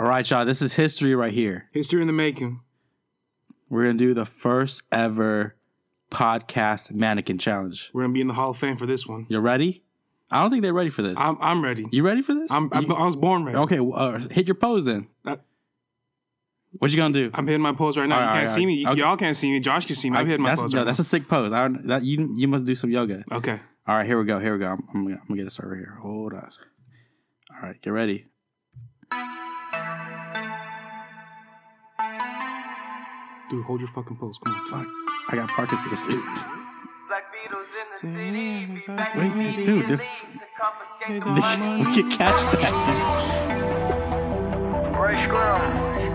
All right, y'all. This is history right here. History in the making. We're gonna do the first ever podcast mannequin challenge. We're gonna be in the Hall of Fame for this one. You ready? I don't think they're ready for this. I'm I'm ready. you ready for this? I'm, I was born ready. okay. Uh, hit your pose then. Uh, What you gonna do? I'm hitting my pose right now. All you right, can't all see right. me. Okay. Y'all can't see me. Josh can see me. I'm hitting my that's, pose right that's a sick pose. I that, you you must do some yoga. Okay. All right, here we go. Here we go. I'm, I'm, gonna, I'm gonna get it started right here. Hold on. All right, get ready. Dude, hold your fucking pose. Come on. Fuck, I got Parkinson's. Dude. Black Beatles in the city, be back Wait, immediately dude, the- to confiscate the money. we can catch that. Rae Sremmurd.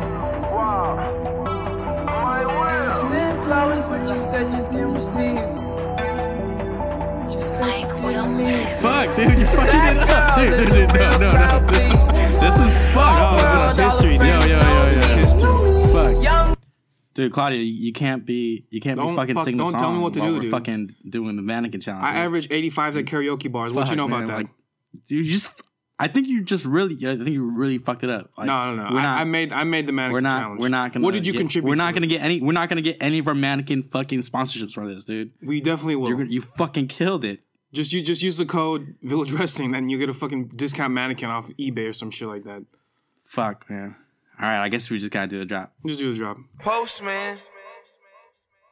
Wow. My will. Send flowers, but you said you didn't receive. But you said you didn't leave. Fuck, dude, you're fucking it up, dude. dude, dude, No, no, no. This is this is fuck. Oh, this is history, dude. Yo, yo, yo, yo. Fuck. Dude, Claudia, you, can't be you can't Don't be fucking fuck- singing the don't song tell me what to while do, we're dude. fucking doing the mannequin challenge. I dude. average 85s at karaoke bars. What you Fuck, know about that? Like, dude, you just I think you just really I think you really fucked it up. Like, no, no, no. We're I, not, I made I made the mannequin we're not challenge. we're not gonna What did you get- contribute? We're not gonna get any we're not gonna get any of our mannequin fucking sponsorships for this, dude. We definitely will. You're gonna, you fucking killed it. just you just use the code Village Wrestling, then you get a fucking discount mannequin off eBay or some shit like that. Fuck, man. All right, I guess we just gotta do the drop. Just do the job. Postman.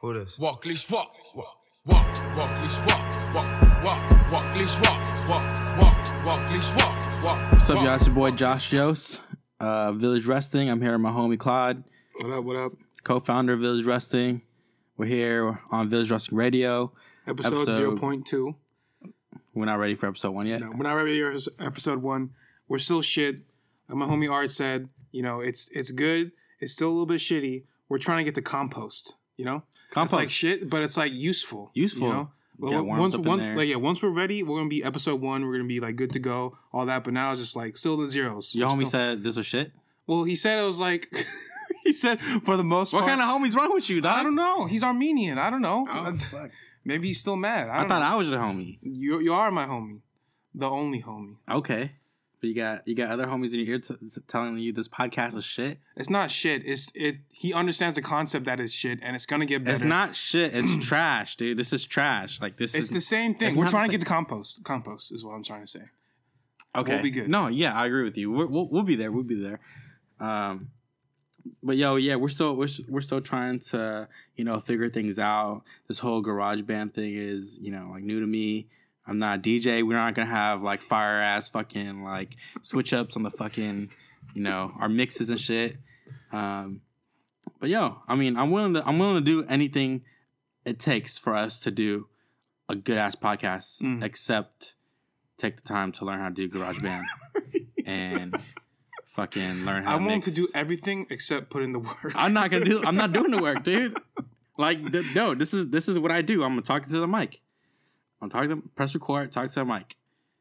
Who this? Walk, leash, walk, walk, walk, walk, leash, walk, walk, walk, walk, leash, walk, walk, walk, walk, leash, walk, walk. What's up, y'all? It's your boy Josh Yos, uh, Village Wrestling. I'm here with my homie Claude, What up? What up? co-founder of Village Wrestling. We're here on Village Wrestling Radio. Episode, Episode- zero point two. We're not ready for episode one yet. No, we're not ready for episode one. We're still shit. Like my homie Art said, you know, it's it's good. It's still a little bit shitty. We're trying to get to compost. You know, Compost. It's like shit, but it's like useful. Useful. You know? But Got w- worms once in once there. like yeah, once we're ready, we're gonna be episode one. We're gonna be like good to go, all that. But now it's just like still the zeros. Your We're homie still- said this was shit. Well, he said it was like. he said for the most What part. kind of homies wrong with you, dog? I don't know. He's Armenian. I don't know. Oh, fuck. Maybe he's still mad. I, I don't thought know. I was your homie. you you are my homie, the only homie. Okay, but you got you got other homies in your ear t- t- telling you this podcast is shit. It's not shit. It's it. He understands the concept that it's shit, and it's gonna get better. It's not shit. It's trash, dude. This is trash. Like this It's is the same thing. We're trying to get to compost. Compost is what I'm trying to say. Okay. We'll be good. No, yeah, I agree with you. We're, we'll we'll be there. We'll be there. Um, but yo, yeah, we're still we're we're still trying to you know figure things out. This whole garage band thing is you know like new to me. I'm not a DJ. We're not gonna have like fire ass fucking like switch ups on the fucking you know our mixes and shit. Um, but yo, I mean, I'm willing to I'm willing to do anything it takes for us to do a good ass podcast, Mm. except take the time to learn how to do GarageBand and fucking learn how I to want mix. to do everything except put in the work. I'm not gonna do. I'm not doing the work, dude. Like, th- no, this is this is what I do. I'm gonna talk to the mic. I'm talking to press record, talk to the mic.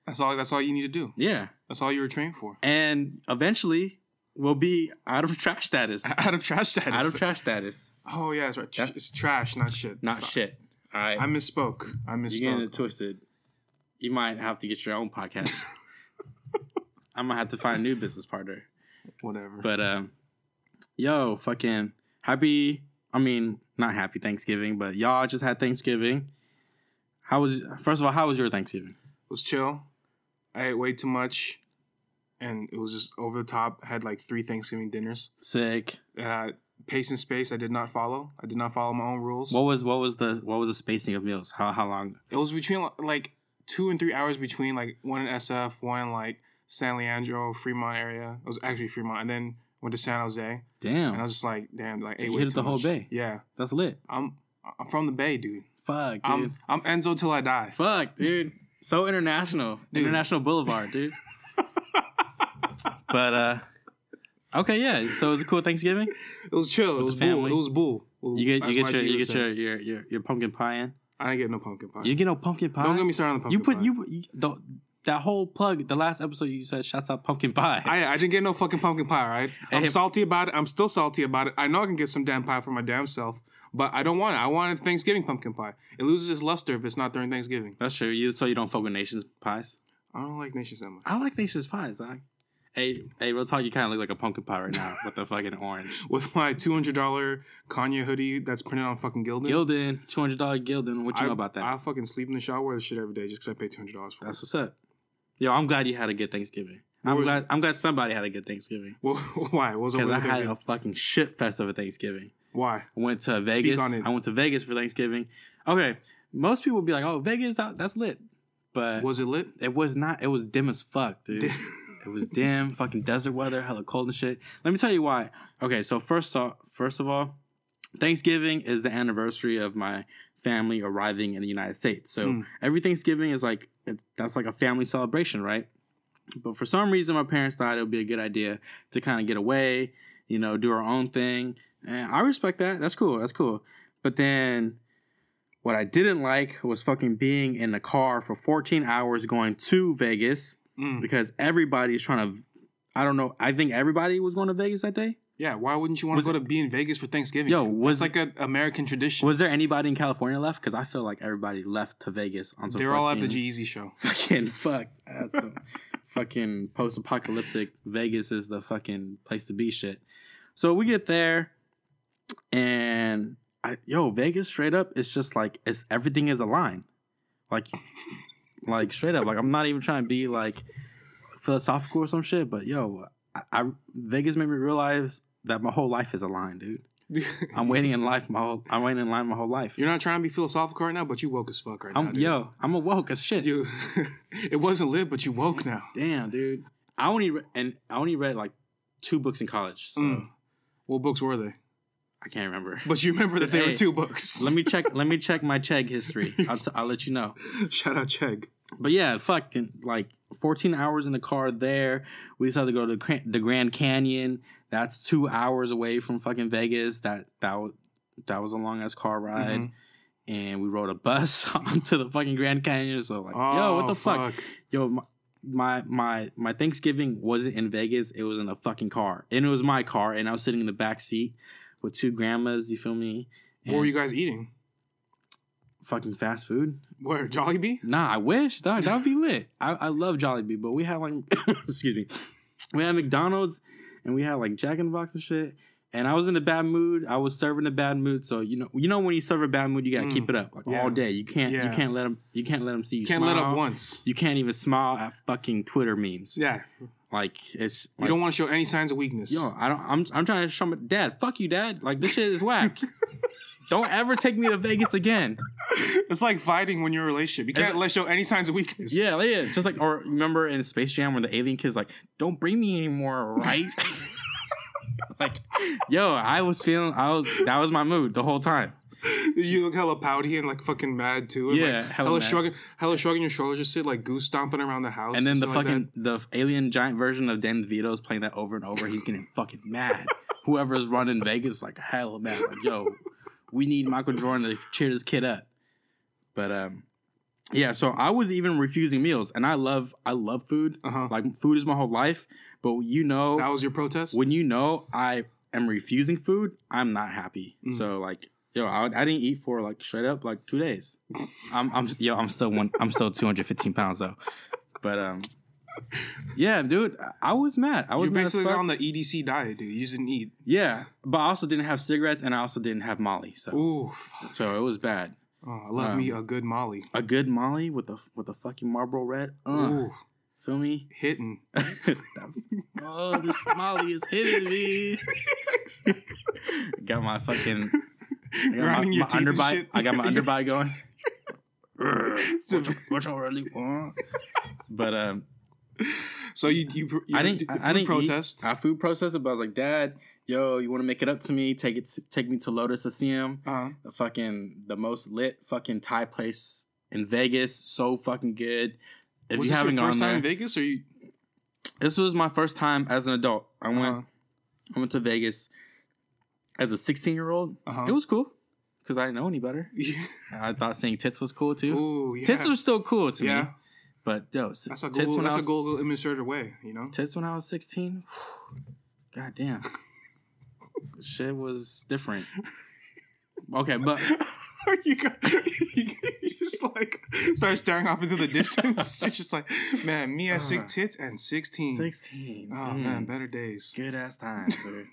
That's all. That's all you need to do. Yeah, That's all you were trained for. and eventually we'll be out of trash status. Out of trash status. Out of trash status. Oh yeah, that's right. It's trash, not shit. Not Sorry. shit. All right. I misspoke. I misspoke. You're getting it twisted. You might have to get your own podcast. I might have to find a new business partner. Whatever. But um, yo, fucking happy. I mean, not happy Thanksgiving, but y'all just had Thanksgiving. How was first of all? How was your Thanksgiving? it was chill. I ate way too much, and it was just over the top. I had like three Thanksgiving dinners. Sick. Uh, pace and space I did not follow. I did not follow my own rules. What was what was the what was the spacing of meals? How how long? it was between like two and three hours between like one in SF, one in like San Leandro, Fremont area. It was actually Fremont, and then went to San Jose. Damn. And I was just like, damn, like ate You hit too the whole bay. Yeah, that's lit. I'm I'm from the Bay, dude. Fuck, dude. I'm I'm Enzo till I die. Fuck, dude. So international. Dude. International Boulevard, dude. but uh okay, yeah. So it was a cool Thanksgiving. It was chill. It was bull. family. It was bull. You get you get your you get your, your your your pumpkin pie in. I didn't get no pumpkin pie. You get no pumpkin pie. Don't get me started on the pumpkin pie. You put pie. you, you the, that whole plug. The last episode you said shouts out pumpkin pie. I, I didn't get no fucking pumpkin pie, Right. I'm Hey, salty about it. I'm still salty about it. I know I can get some damn pie for my damn self, but I don't want it. I wanted Thanksgiving pumpkin pie. It loses its luster if it's not during Thanksgiving. That's true. You so you don't fuck with Nation's pies. I don't like Nation's that much. I like Nation's pies, dog. Hey, hey, real talk. You kind of look like a pumpkin pie right now with the fucking orange. With my two hundred dollar Kanye hoodie that's printed on fucking Gildan. Gildan, two hundred dollar Gildan. What you I, know about that? I fucking sleep in the shower wear this shit every day just because I pay two hundred dollars for That's it. That's what's up. Yo, I'm glad you had a good Thanksgiving. I'm glad. I'm glad somebody had a good Thanksgiving Well, why? Because I had a fucking shit fest of a Thanksgiving. Why? I went to Vegas. I went to Vegas for Thanksgiving. Okay, most people would be like, "Oh, Vegas, that, that's lit," but Was it lit? it was not. It was dim as fuck, dude. it was dim, fucking desert weather, hella cold and shit. Let me tell you why. Okay, so first off, first of all, Thanksgiving is the anniversary of my family arriving in the United States. So Mm. every Thanksgiving is like it, that's like a family celebration, right? But for some reason, my parents thought it would be a good idea to kind of get away, you know, do our own thing, and I respect that. That's cool. That's cool. But then. What I didn't like was fucking being in the car for 14 hours going to Vegas Mm. because everybody's trying to. I don't know. I think everybody was going to Vegas that day. Yeah. Why wouldn't you want Was to go to be in Vegas for Thanksgiving? Yo, That's was- like an American tradition. Was there anybody in California left? Because I feel like everybody left to Vegas on some. They're all at the G-Eazy show. Fucking fuck. That's some fucking post-apocalyptic Vegas is the fucking place to be. Shit. So we get there, and I, yo, Vegas straight up, it's just like it's everything is aligned, like, like straight up. Like I'm not even trying to be like philosophical or some shit, but yo, I, I Vegas made me realize that my whole life is aligned, dude. I'm waiting in life my whole. I'm waiting in line my whole life. You're not trying to be philosophical right now, but you woke as fuck right now. I'm dude. yo. I'm a woke as shit. You, it wasn't lit, but you woke now. Damn, dude. I only re- and I only read like two books in college, so Mm. What books were they? I can't remember. But you remember that there Hey, were two books. let me check. let me check my Chegg history. I'll, t- I'll let you know. shout out Chegg. But yeah, fucking like 14 hours in the car there. We decided to go to the, Cran- the Grand Canyon. That's two hours away from fucking Vegas. That that was that was a long ass car ride. Mhm. And we rode a bus onto the fucking Grand Canyon. So like, yo, what Oh, the fuck? Yo, my, my my my Thanksgiving wasn't in Vegas. It was in a fucking car, and it was my car, and I was sitting in the back seat with two grandmas. You feel me? What were you guys eating? Fucking fast food. Where Jollibee? Nah, I wish. Dog, that would be lit. I, I love Jollibee, but we had like, excuse me, we had McDonald's, and we had like Jack in the Box and shit. And I was in a bad mood. I was serving a bad mood, so you know, you know when you serve a bad mood, you gotta Mm. keep it up like Yeah. all day. You can't, Yeah. you can't let them, you can't let them see you. You can't let up once. You can't even smile at fucking Twitter memes. Yeah. Like it's You like, don't want to show any signs of weakness. Yo, I don't. I'm. I'm trying to show my dad. Fuck you, dad. Like this shit is whack. don't ever take me to Vegas again. It's like fighting when you're in a relationship. You It's- can't let show any signs of weakness. Yeah, yeah. Just like or remember in Space Jam where the alien kid's like, "Don't bring me anymore, right?" like, yo, I was feeling. I was. That was my mood the whole time. You look hella pouty and like fucking mad too. And, Yeah, like, hella hella mad. shrugging, hella shrugging your shoulders, just sit like goose stomping around the house. And then the stuff like fucking the alien giant version of Dan DeVito is playing that over and over. He's getting fucking mad. Whoever's running Vegas is like hella mad. Like, yo, we need Michael Jordan to cheer this kid up. But um, yeah. So I was even refusing meals, and I love I love food. Uh-huh. Like food is my whole life. But you know, that was your protest. when you know I am refusing food, I'm not happy. Mm. So like, yo, I, I didn't eat for like straight up like two days. I'm I'm yo, I'm still one. I'm still 215 pounds though. But um, yeah, dude, I- was mad. I was you're basically on the EDC diet, dude. You just didn't eat. yeah, but I also didn't have cigarettes and I also didn't have Molly. So Ooh, so it was bad. oh, I love Um, me a good Molly. A good Molly with the with the fucking Marlboro Red. Uh, Ooh, feel me? hitting. oh, this Molly is hitting me. got my fucking I got my, your my teeth underbite. I got my underbite going. So- what, you really want? But um, So you you, you I didn't. I, I didn't protest. Eat. I food protested, but I was like, Dad, yo, you want to make it up to me? Take it. To, take me to Lotus of Siam, uh-huh. the fucking the most lit fucking Thai place in Vegas. So fucking good. If was you this haven't your first gone time there, in Vegas, or you? this was my first time as an adult. I went. Uh-huh. I went to Vegas as a 16 year old. Uh-huh. It was cool because I didn't know any better. Yeah. I thought saying tits was cool too. Ooh, yeah. Tits were still cool to yeah. me, but yo, That's a tits Google. when That's I a was, Google image search away. You know. tits when I was 16. God damn, shit was different. Okay, but you, got, you just like start staring off into the distance. it's just like, man, me at six tits and sixteen. sixteen. Oh mm, man, better days. good ass times, dude.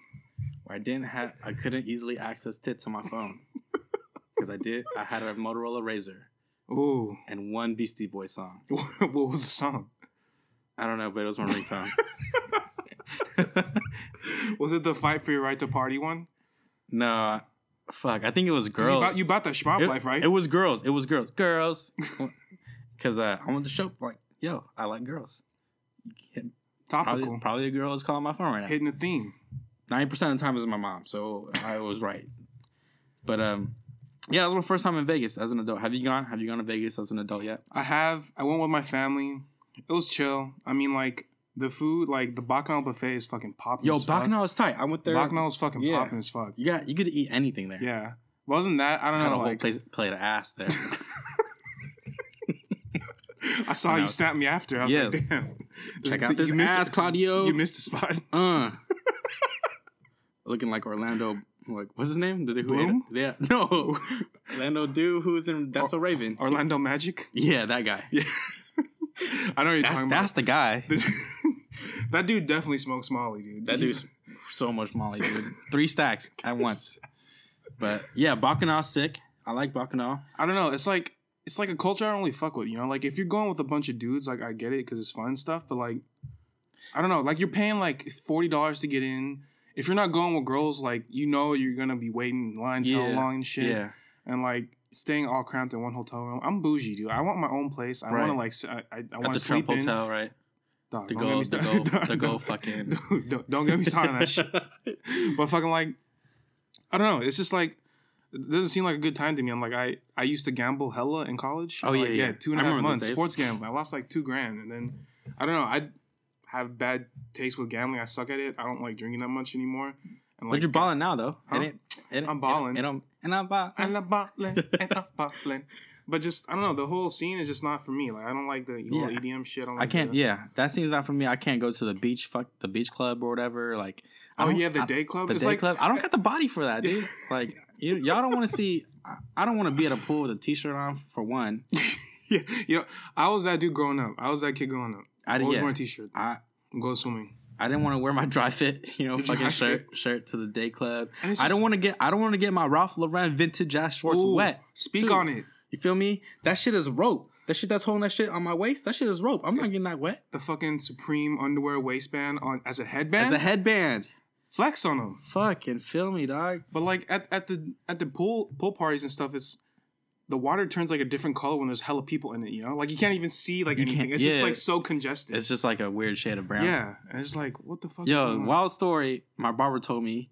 Where I didn't have, I couldn't easily access tits on my phone because I did. I had a Motorola Razor Ooh, and one Beastie Boy song. what was the song? I don't know, but it was my ringtone. Was it the fight for your right to party one? no, fuck. I think it was girls. You bought, you bought that Schmop life, right? It was girls. It was girls. Girls. Because uh, I want to show like, yo, I like girls. topical. Probably, probably a girl is calling my phone right now. Hitting the theme. Ninety percent of the time is my mom, so I was right. But um, yeah, it was my first time in Vegas as an adult. Have you gone? Have you gone to Vegas as an adult yet? I have. I went with my family. It was chill. I mean, like the food, like the Bacchanal buffet is fucking popping. Yo. Bacchanal is tight. I went there. Bacchanal is fucking Yeah. popping as fuck. You got you could eat anything there. Yeah. But other than that, I I don't had a know. whole Like, place, plate of ass there. I saw No. you snap me after. I was Yeah. like, damn. Check out this you missed ass, it. Claudio. You missed a spot. uh, looking like Orlando. Like what's his name? The dude who Bloom? Yeah, no, Orlando dude who's in That's a Raven. Orlando Magic. Yeah, that guy. Yeah. I know you're That's talking that's the guy. that dude definitely smokes Molly, dude. That He's- dude's so much Molly, dude. Three stacks at once. But yeah, Bacchanal's sick. I like Bacchanal. I don't know. It's like it's like a culture I don't really fuck with. You know, like if you're going with a bunch of dudes, like I get it because it's fun and stuff. But like, I don't know. Like you're paying like forty dollars to get in. If you're not going with girls, like you know you're gonna be waiting in lines Yeah, long and shit. Yeah. And like staying all cramped in one hotel room. I'm bougie, dude. I want my own place. I want to Right. like I, I, want the to Trump sleep in. Hotel, right? Dog, The don't go, the go, the Don't- go, fucking. Don't, don't, don't get me started on that shit. But fucking like, I don't know. It's just like it doesn't seem like a good time to me. I'm like, I I used to gamble hella in college. Oh, Like, yeah, yeah. two and a half months sports gambling. I lost like two grand, and then I don't know. I have bad taste with gambling. I suck at it. I don't like drinking that much anymore. And But you're balling now, though. Huh? It it I'm balling. And I'm, and I'm balling. And I'm balling, and I'm balling. But just I don't know. The whole scene is just not for me. Like I don't like the whole Yeah. EDM shit. don't I can't. the- Yeah, that scene's not for me. I can't go to the beach. Fuck the beach club or whatever. Like, I Oh yeah, the I- day club. the it's day like, club. I don't got the body for that, dude. like, you, y'all don't want to see. I, I don't want to be at a pool with a t-shirt on for one. Yeah, you know, I was that dude growing up. I was that kid growing up. I did. always Yeah, wearing a t-shirt. I Go swimming. I didn't want to wear my dry fit, you know, Your fucking shirt shirt to the day club. It's I don't want to get I don't want to get my Ralph Lauren vintage ass shorts Ooh, wet. Speak too. on it. You feel me? That shit is rope. That shit that's holding that shit on my waist. That shit is rope. I'm not getting that wet. The fucking Supreme underwear waistband on as a headband. As a headband. Flex on them. Fucking feel me, dog. But like at, at the at the pool pool parties and stuff, it's the water turns like a different color when there's hella people in it. You know, like you can't even see like You anything. It's just like so congested. It's just like a weird shade of brown. yeah, and it's like what the fuck. Yo, wild story. My barber told me.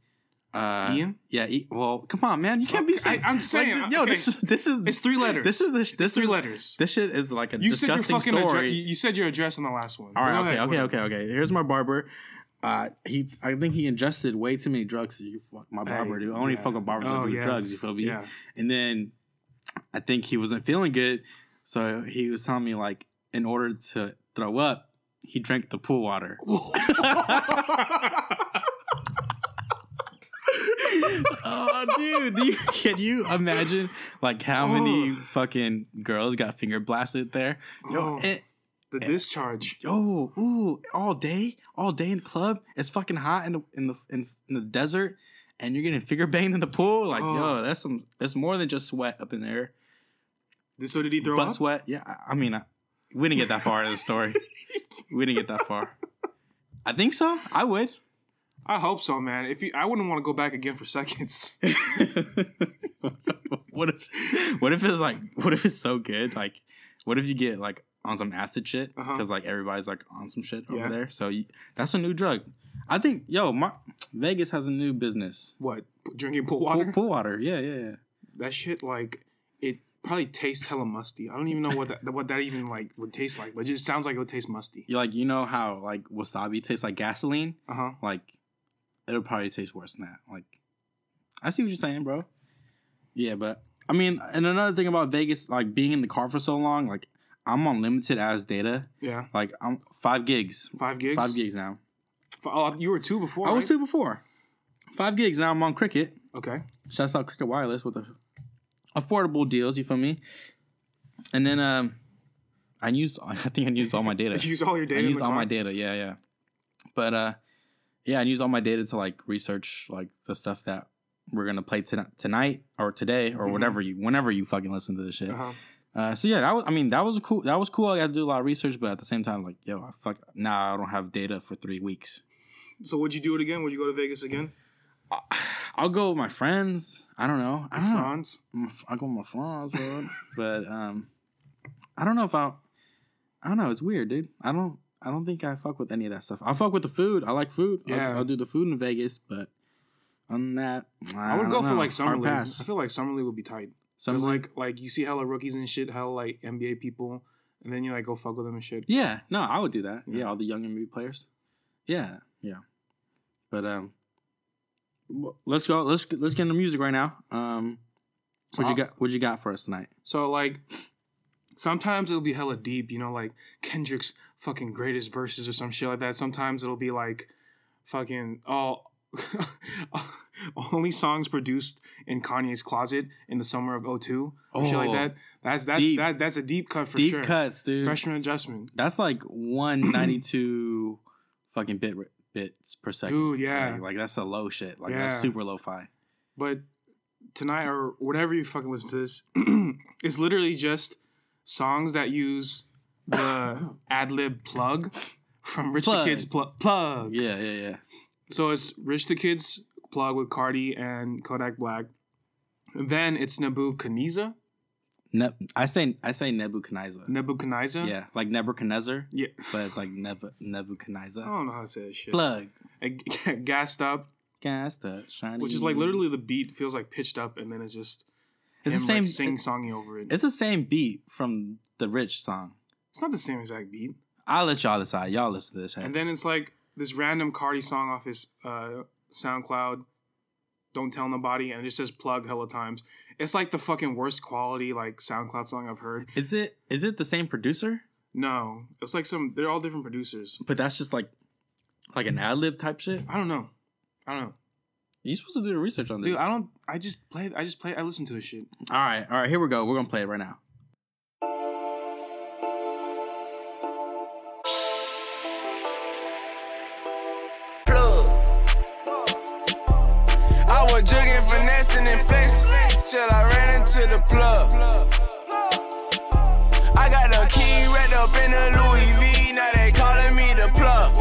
Uh, Ian? Yeah. E- well, come on, man. You can't be I- saying. I'm saying, Like, yo, okay. this is this is It's three letters. This is the this It's three is, letters. This shit is like a You said your disgusting story. address. You said your address on the last one. All right, okay, ahead, okay, okay, okay. Here's my barber. Uh, he, I think he ingested way too many drugs. You fuck my Hey, barber, dude. I only yeah. fuck with barbers that Oh, do yeah. drugs. You feel me? Yeah. And then I think he wasn't feeling good, so he was telling me like, in order to throw up, he drank the pool water. oh, dude, you, can you imagine like how many Oh. fucking girls got finger blasted there? Yo, Oh. it, The discharge. yo, ooh, all day, all day in the club. It's fucking hot in the in the in, in the desert, and you're getting finger banged in the pool. Like, Oh. yo, that's some. That's more than just sweat up in there. So did he throw Butt up? sweat. Yeah, I, I mean, I, we didn't get that far in the story. we didn't get that far. I think so. I would. I hope so, man. If you, I wouldn't want to go back again for seconds. what if what if it's like what if it's so good like what if you get like on some acid shit because Uh-huh. like everybody's like on some shit over Yeah. there so you, that's a new drug i think yo my, vegas has a new business what? Drinking pool pool, water? pool water yeah yeah yeah That shit, like, it probably tastes hella musty. I don't even know what that what that even like would taste like, but it just sounds like it would taste musty. you like you know how like wasabi tastes like gasoline Uh huh. like it'll probably taste worse than that like i see what you're saying bro yeah but i mean and another thing about vegas like being in the car for so long like i'm on limited as data Yeah. like i'm five gigs Five gigs. Five gigs now. Oh, you were two before. I was right? two before. Five gigs now. I'm on cricket. Okay. Shouts out Cricket Wireless with the affordable deals. You feel me? And then um, I used I think I used all my data. You use all your data. I used all car? my data. Yeah, yeah. But uh, yeah, I used all my data to like research like the stuff that we're gonna play tonight, tonight or today or Mhm. whatever you whenever you fucking listen to this shit. Uh-huh. Uh, so yeah, that was I mean that was cool that was cool. I got to do a lot of research, but at the same time, like yo, I fuck now I don't have data for three weeks. So would you do it again? Would you go to Vegas again? I'll go with my friends. I don't know. I don't know. France? My f- I go with my friends, bro. but um, I don't know if I. I don't know. It's weird, dude. I don't. I don't think I fuck with any of that stuff. I fuck with the food. I like food. I'll- Yeah. I'll, do the food in Vegas, but on that, I, I would go for like summer Hard league. pass. I feel like summer league would be tight. Summer Cause like like you see hella rookies and shit, hella like NBA people, and then you like go fuck with them and shit. Yeah, no, I would do that. Yeah, Yeah. all the young NBA players. Yeah, yeah. But um, let's go. Let's let's get into music right now. Um, what you got? What you got for us tonight? So like sometimes it'll be hella deep, you know, like Kendrick's fucking greatest verses or some shit like that. Sometimes it'll be like fucking all only songs produced in Kanye's closet in the summer of 02 or shit like Oh, that. That's that's deep. that, that's a deep cut for Deep sure. cuts, dude. Freshman adjustment. That's like one ninety two fucking bit bits per second. Dude, yeah. Like, like, that's a low shit. Like Yeah. that's super low fi. But tonight or whatever you fucking listen to this, it's literally just songs that use the ad lib plug from Rich Plug. the Kids pl- plug. Yeah, yeah, yeah. So it's Rich the Kids plug with Cardi and Kodak Black. Then it's Nebuchadnezzar. Ne- I say I say Nebuchadnezzar. Nebuchadnezzar. yeah, like Nebuchadnezzar, Yeah. but it's like Nebu- Nebuchadnezzar. I don't know how to say that shit. Plug, Gassed up, gas, the shiny. which is like literally the beat feels like pitched up, and then it's just It's the same. like, sing songy over it. It's the same beat from the Rich song. It's not the same exact beat. I'll let y'all decide. Y'all listen to this. Shit. And then it's like this random Cardi song off his uh, SoundCloud. Don't tell nobody, and it just says plug hella times. It's like the fucking worst quality like SoundCloud song I've heard. is it is it the same producer? No, it's like some. They're all different producers. But that's just like like an ad lib type shit. I don't know. I don't know, You supposed to do the research on this. dude. I don't. I just play. I just play. I listen to this shit. all right, all right. Here we go. We're gonna play it right now. Into the plug. I got the key wrapped up in a Louis V, now they calling me the plug.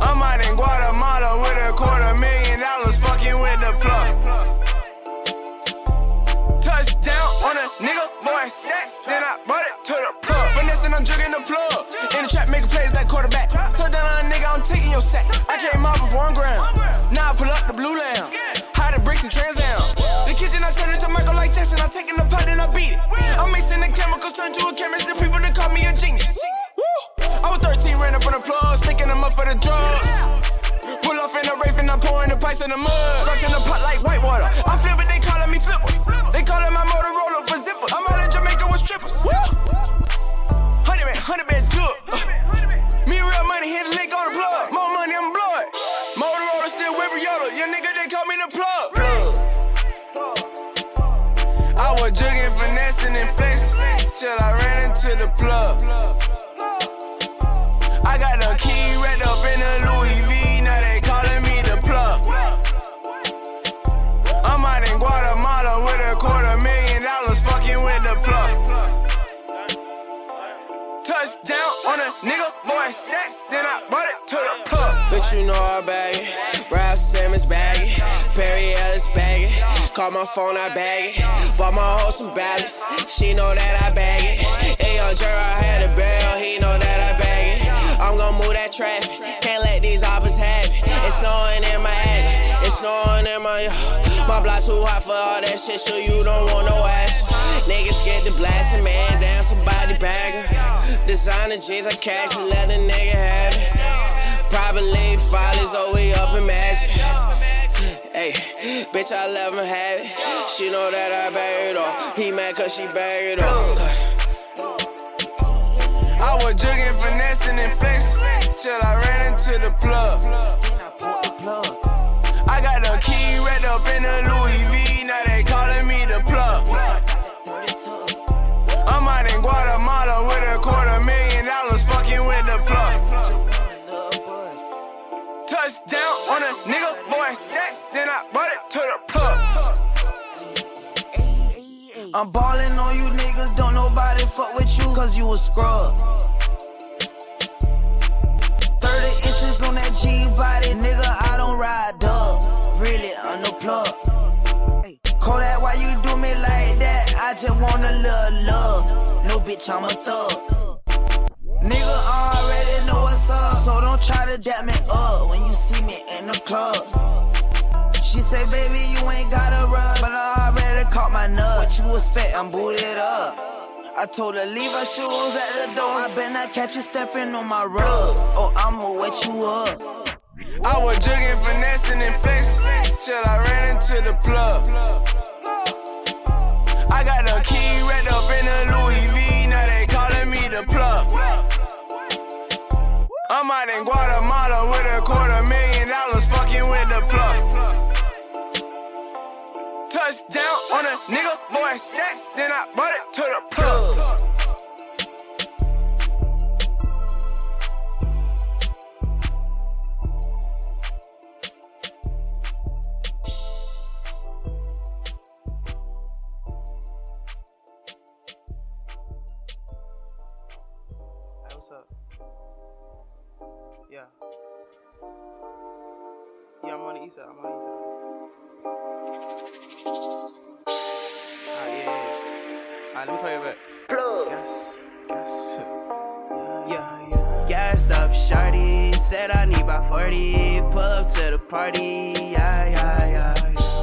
I'm out in Guatemala with a quarter million dollars fucking with the plug. Touchdown on a nigga, boy, stack. Then I brought it to the plug. Finessing, I'm jugging the plug. In the trap, making plays like quarterback. Touchdown on a nigga, I'm taking your sack. I came off of one ground. Now I pull up the blue lamb. Hide the bricks and trans down. I turn into Michael like Jackson. I take in the pot and I beat it. I'm mixing the chemicals, turn to a chemist. The people that call me a genius. I was 13, ran up on the plug, sticking them up for the drugs. Pull off in a rape and I'm pouring the pipes in the mud. Flushing the pot like white water. I flip it, they calling me flipper. They calling my Motorola for zipper. I'm out in Jamaica with strippers. Hundred man, hundred man, jug. Uh, me real money, hit the link on the plug. More money, I'm blood. Motorola still with Yoda. Your nigga, they call me the plug. Was jugging, finessing, and flexing till I ran into the plug. I got the key wrapped up in a Louis V, now they calling me the plug. I'm out in Guatemala with a quarter million dollars fucking with the plug. Touchdown on a nigga, boy, stack, then I brought it to the plug. But you know I bag it. Ralph Simmons bag it. Perry Ellis. Call my phone, I bag it. Bought my hoe some ballads. She know that I bag it. Hey, yo, Jer, I had a barrel. He know that I bag it. I'm gonna move that traffic. Can't let these hoppers have it. It's snowing in my attic. It's snowing in my. My block too hot for all that shit, so you don't want no ass. Niggas get the blasting, man. Damn, somebody bagger. Designer jeans, I cash and let a nigga have it. Probably follies, oh, we up in magic. Hey, bitch, I let him have it. She know that I it off. He mad cause she it off. I was jugging, finessing, and flexing till I ran into the plug. I got the key wrapped up up in a Louis V, now they calling me the plug. I'm out in Guatemala with a quarter million dollars fucking with the plug. Touchdown on a nigga, boy, stack, then I brought it to the plug. I'm ballin' on you niggas, don't nobody fuck with you, cause you a scrub. 30 inches on that G body, nigga, I don't ride dub. Really, I'm no plug. Call that why you do me like that? I just want a little love. No bitch, I'm a thug. Nigga already know what's up, so don't try to dap me up when you club. She say, baby, you ain't gotta run, but I already caught my nut. What you expect? I'm booted up. I told her leave her shoes at the door. I better not catch you stepping on my rug. Oh, I'ma wet you up. I was jugging, finessing, and flexing till I ran into the plug. I got the key wrapped up in a Louis V, now they calling me the plug. I'm out in Guatemala with a quarter the plug. Touchdown on a nigga, boy, stack, then I brought it to the plug. Up? Yeah. Yeah, I'm on the east side. I'm on the east side. Alright, yeah, yeah. Alright, let me call you back. Gas, gas. Yeah, yeah. Gassed up, shorty. Said I need about 40. Pull up to the party. Yeah, yeah, yeah.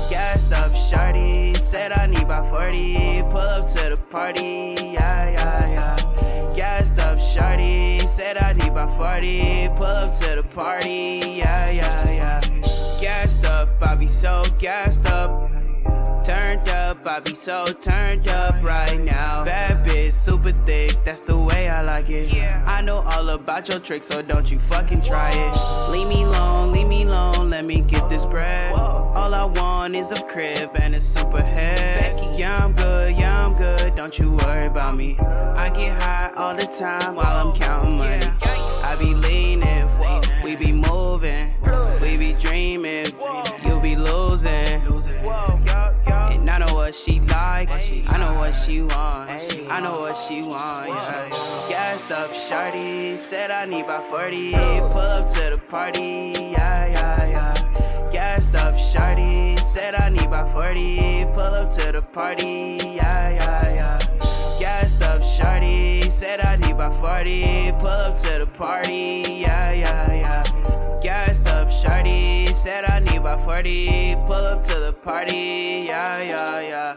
Gassed up, shorty. Said I need about 40. Pull up to the party. Yeah, yeah, yeah. Gassed up, shorty. Said I need about 40. Pull up to the party. Yeah, yeah, yeah. Up, I be so gassed up. Turned up, I be so turned up right now. Bad bitch, super thick, that's the way I like it. Yeah. I know all about your tricks, so don't you fucking try it. Leave me alone, leave me alone, let me get this bread. All I want is a crib and a super head. Yeah, I'm good, yeah, I'm good, don't you worry about me. I get high all the time while I'm counting money. I be leaning, we be what she want, I know what she want, yeah. Gassed up, shorty, said I need about 40, pull up to the party, yeah, yeah, yeah. Gassed up, shorty, said I need about 40, pull up to the party, yeah, yeah, yeah. Gassed up, shorty, said I need about 40, pull up to the party, yeah, yeah, yeah. Gassed up, shorty, said I need about 40, pull up to the party, yeah, yeah, yeah.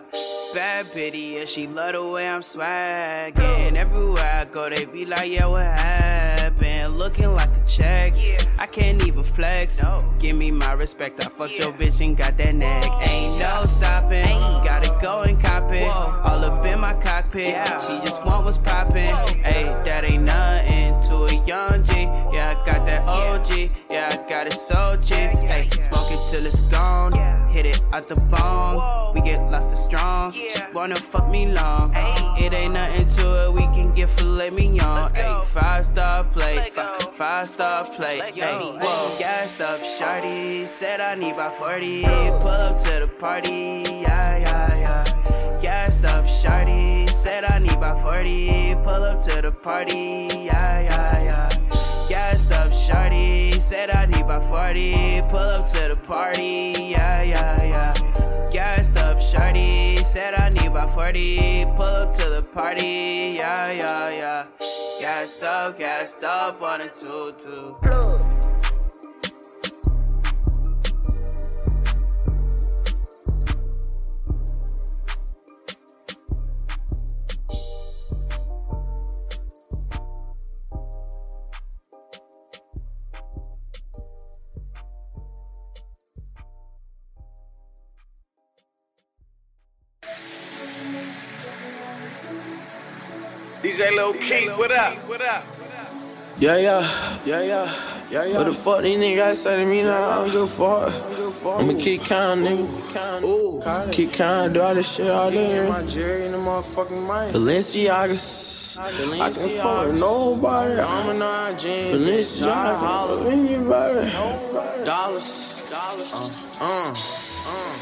Bad bitty, yeah, she love the way I'm swaggin'. Everywhere I go, they be like, yeah, what happened? Looking like a check. I can't even flex. Give me my respect. I fucked your bitch and got that neck. Ain't no stopping. Gotta go and cop it. All up in my cockpit. She just want what's poppin'. Hey, that ain't nothing young G. Yeah, I got that OG. Yeah, I got it so cheap. Hey, smoke it till it's gone. Hit it out the bone. We get lost and strong. She wanna fuck me long. It ain't nothing to it. We can get filet mignon. Hey, five star plate. Five, five star plate. Hey, whoa, gassed up, shorty. Said I need about 40. Pull up to the party. Yeah, yeah, yeah. Gassed up, shorty. Said I need about 40, pull up to the party, yeah, yeah, yeah. Gassed up, shorty. Said I need by 40, pull up to the party, yeah, yeah, yeah. Gassed up, shorty. Said I need 40, pull up to the party, yeah, yeah, yeah. Gassed up, gassed up 2 2. low key, what up? Yeah, yeah, yeah, yeah, yeah, yeah. What the fuck these niggas say to me now? I don't give a fuck. I'ma keep counting, nigga. Ooh, Ooh. keep counting, do all this shit all day. My Jerry in the motherfucking mic. Balenciagas. I can fuck nobody. I'm not jeans. Balenciaga. Holler. Anybody. Nobody. Dollars. Dollars. Uh. Uh. Uh, uh.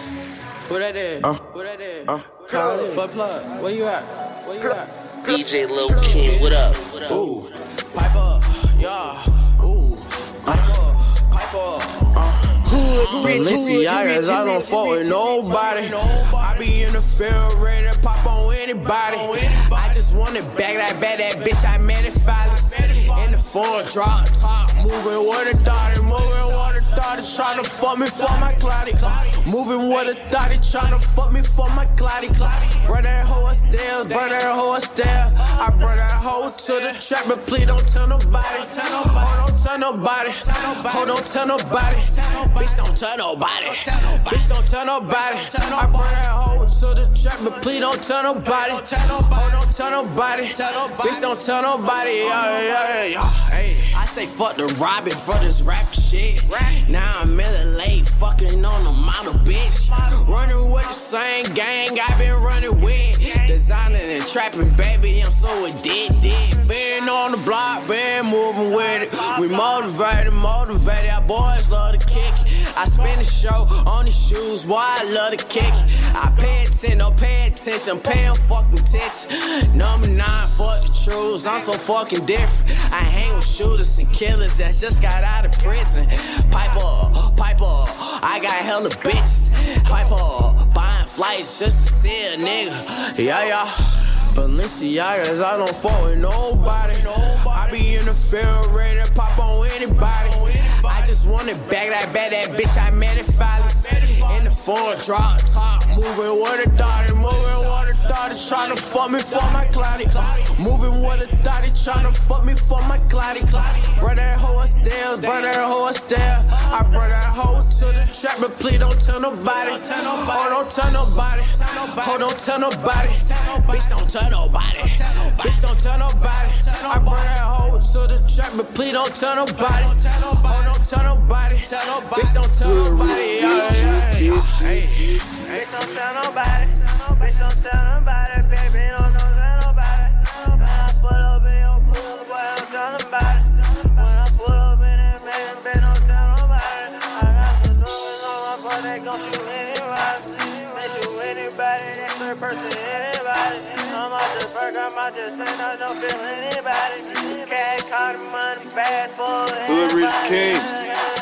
What that is? Uh. What that is? Uh. College. Plug, plug. Where you at? Where you at? DJ Lil King, what up? Ooh, pipe up, yeah. Ooh, pipe up, pipe up. Uh, Balenciagas, I don't fuck with nobody. I be in the field ready to pop on anybody. I just want it back that bad, that bitch I fileless. In the four drop top, moving with a daughter, moving a daughter, tryna fuck me for my cloudy. Moving with a daughter, tryna fuck me for my cloudy. Burn that hoe upstairs, burn that hoe upstairs. I burn that hoe to the trap, but please don't tell nobody. Tell nobody, don't tell nobody. Oh, don't tell nobody. Bitch, don't tell nobody. Bitch, don't tell nobody. I burn that hoe to the trap, but please don't tell nobody. Oh, don't tell nobody. Bitch, don't tell nobody. Yeah, yeah, yeah. Hey, I say fuck the robbing for this rap shit. Now I'm in late, fucking on the model, bitch. Running with the same gang I've been running with. Designing and trapping, baby, I'm so addicted. Been on the block, been moving with it. We motivated, motivated, our boys love to kick it. I spin the show on the shoes, boy, I love to kick. I pay attention, don't pay attention, paying fucking attention. Number nine, fuck the truths, I'm so fucking different. I hang with shooters and killers that just got out of prison. Piper, Piper, I got hella bitches. Piper, buying flights just to see a nigga. Yeah, yeah. Balenciagas, I don't fuck with nobody. I be in the field ready to pop on anybody. I just want it back that bad, that bitch I made it fileless. In the four drop top, moving with a daughter, moving with a daughter, tryna fuck me for my cloudy. Moving with a daughter, tryna fuck me for my cloudy. Burn that hoe upstairs, burn that hoe upstairs. I burn that hoe to the trap, but please don't tell nobody. Oh, don't tell nobody. Oh, don't tell nobody. Bitch, don't tell nobody. Bitch, don't tell nobody. I burn that hoe to the trap, but please don't tell nobody. Oh, don't tell nobody. Bitch, don't tell nobody. Bitch, don't tell nobody. Bitch, don't tell nobody. Baby, don't tell nobody. When I pull up in your pool, boy, don't tell nobody. When I pull up in it, baby, bitch, don't tell nobody. I got some niggas on my butt, they gon' shoot anybody. They shoot anybody, they third person the burger, I'm out I don't feel anybody. Money, bad for Hood Rich King.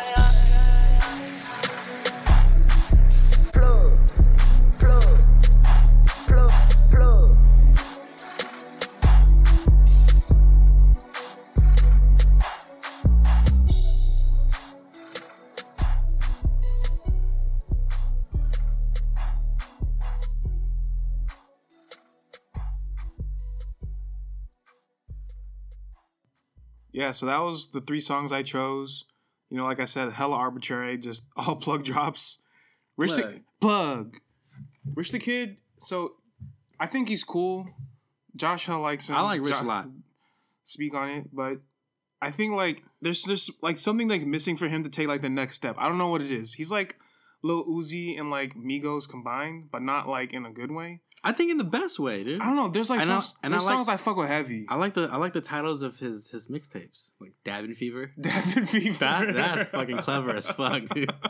Yeah, so that was the three songs I chose. You know, like I said, hella arbitrary, just all plug drops. Rich the Plug. plug. Rich the Kid. So I think he's cool. Josh Hell likes him. I like Rich Jo- a lot. Speak on it, but I think like there's just like something like missing for him to take like the next step. I don't know what it is. He's like Lil Uzi and like Migos combined, but not like in a good way. I think in the best way, dude. I don't know. There's like And some I- and I there's like- songs I fuck with heavy. I like the I like the titles of his his mixtapes, like Dabbing Fever. Dabbing Fever. That that's fucking clever as fuck, dude.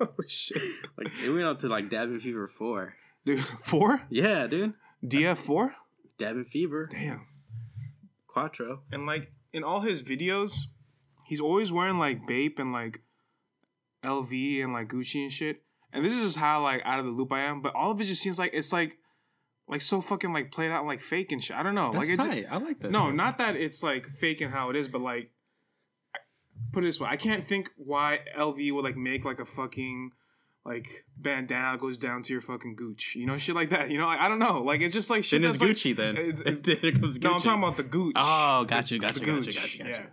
oh shit, like it went up to like Dabbing Fever four. dude. Four Yeah, dude. DF four. Dabbing Fever Damn. Quattro. And like in all his videos, he's always wearing like Bape and like LV and like Gucci and shit. And this is just how like out of the loop I am. But all of it just seems like it's like like so fucking like played out like fake and shit. I don't know. That's like it's tight. I like that. no, shit. not that it's like fake and how it is, but like put it this way, I can't think why LV would like make like a fucking like bandana goes down to your fucking gooch, you know, shit like that. You know, like, I don't know. Like it's just like shit. Then it's that's, like- Gucci. Then It's, it's, then it comes Gucci. no, I'm talking about the gooch. Oh, got you, got you, got you, got you, got you.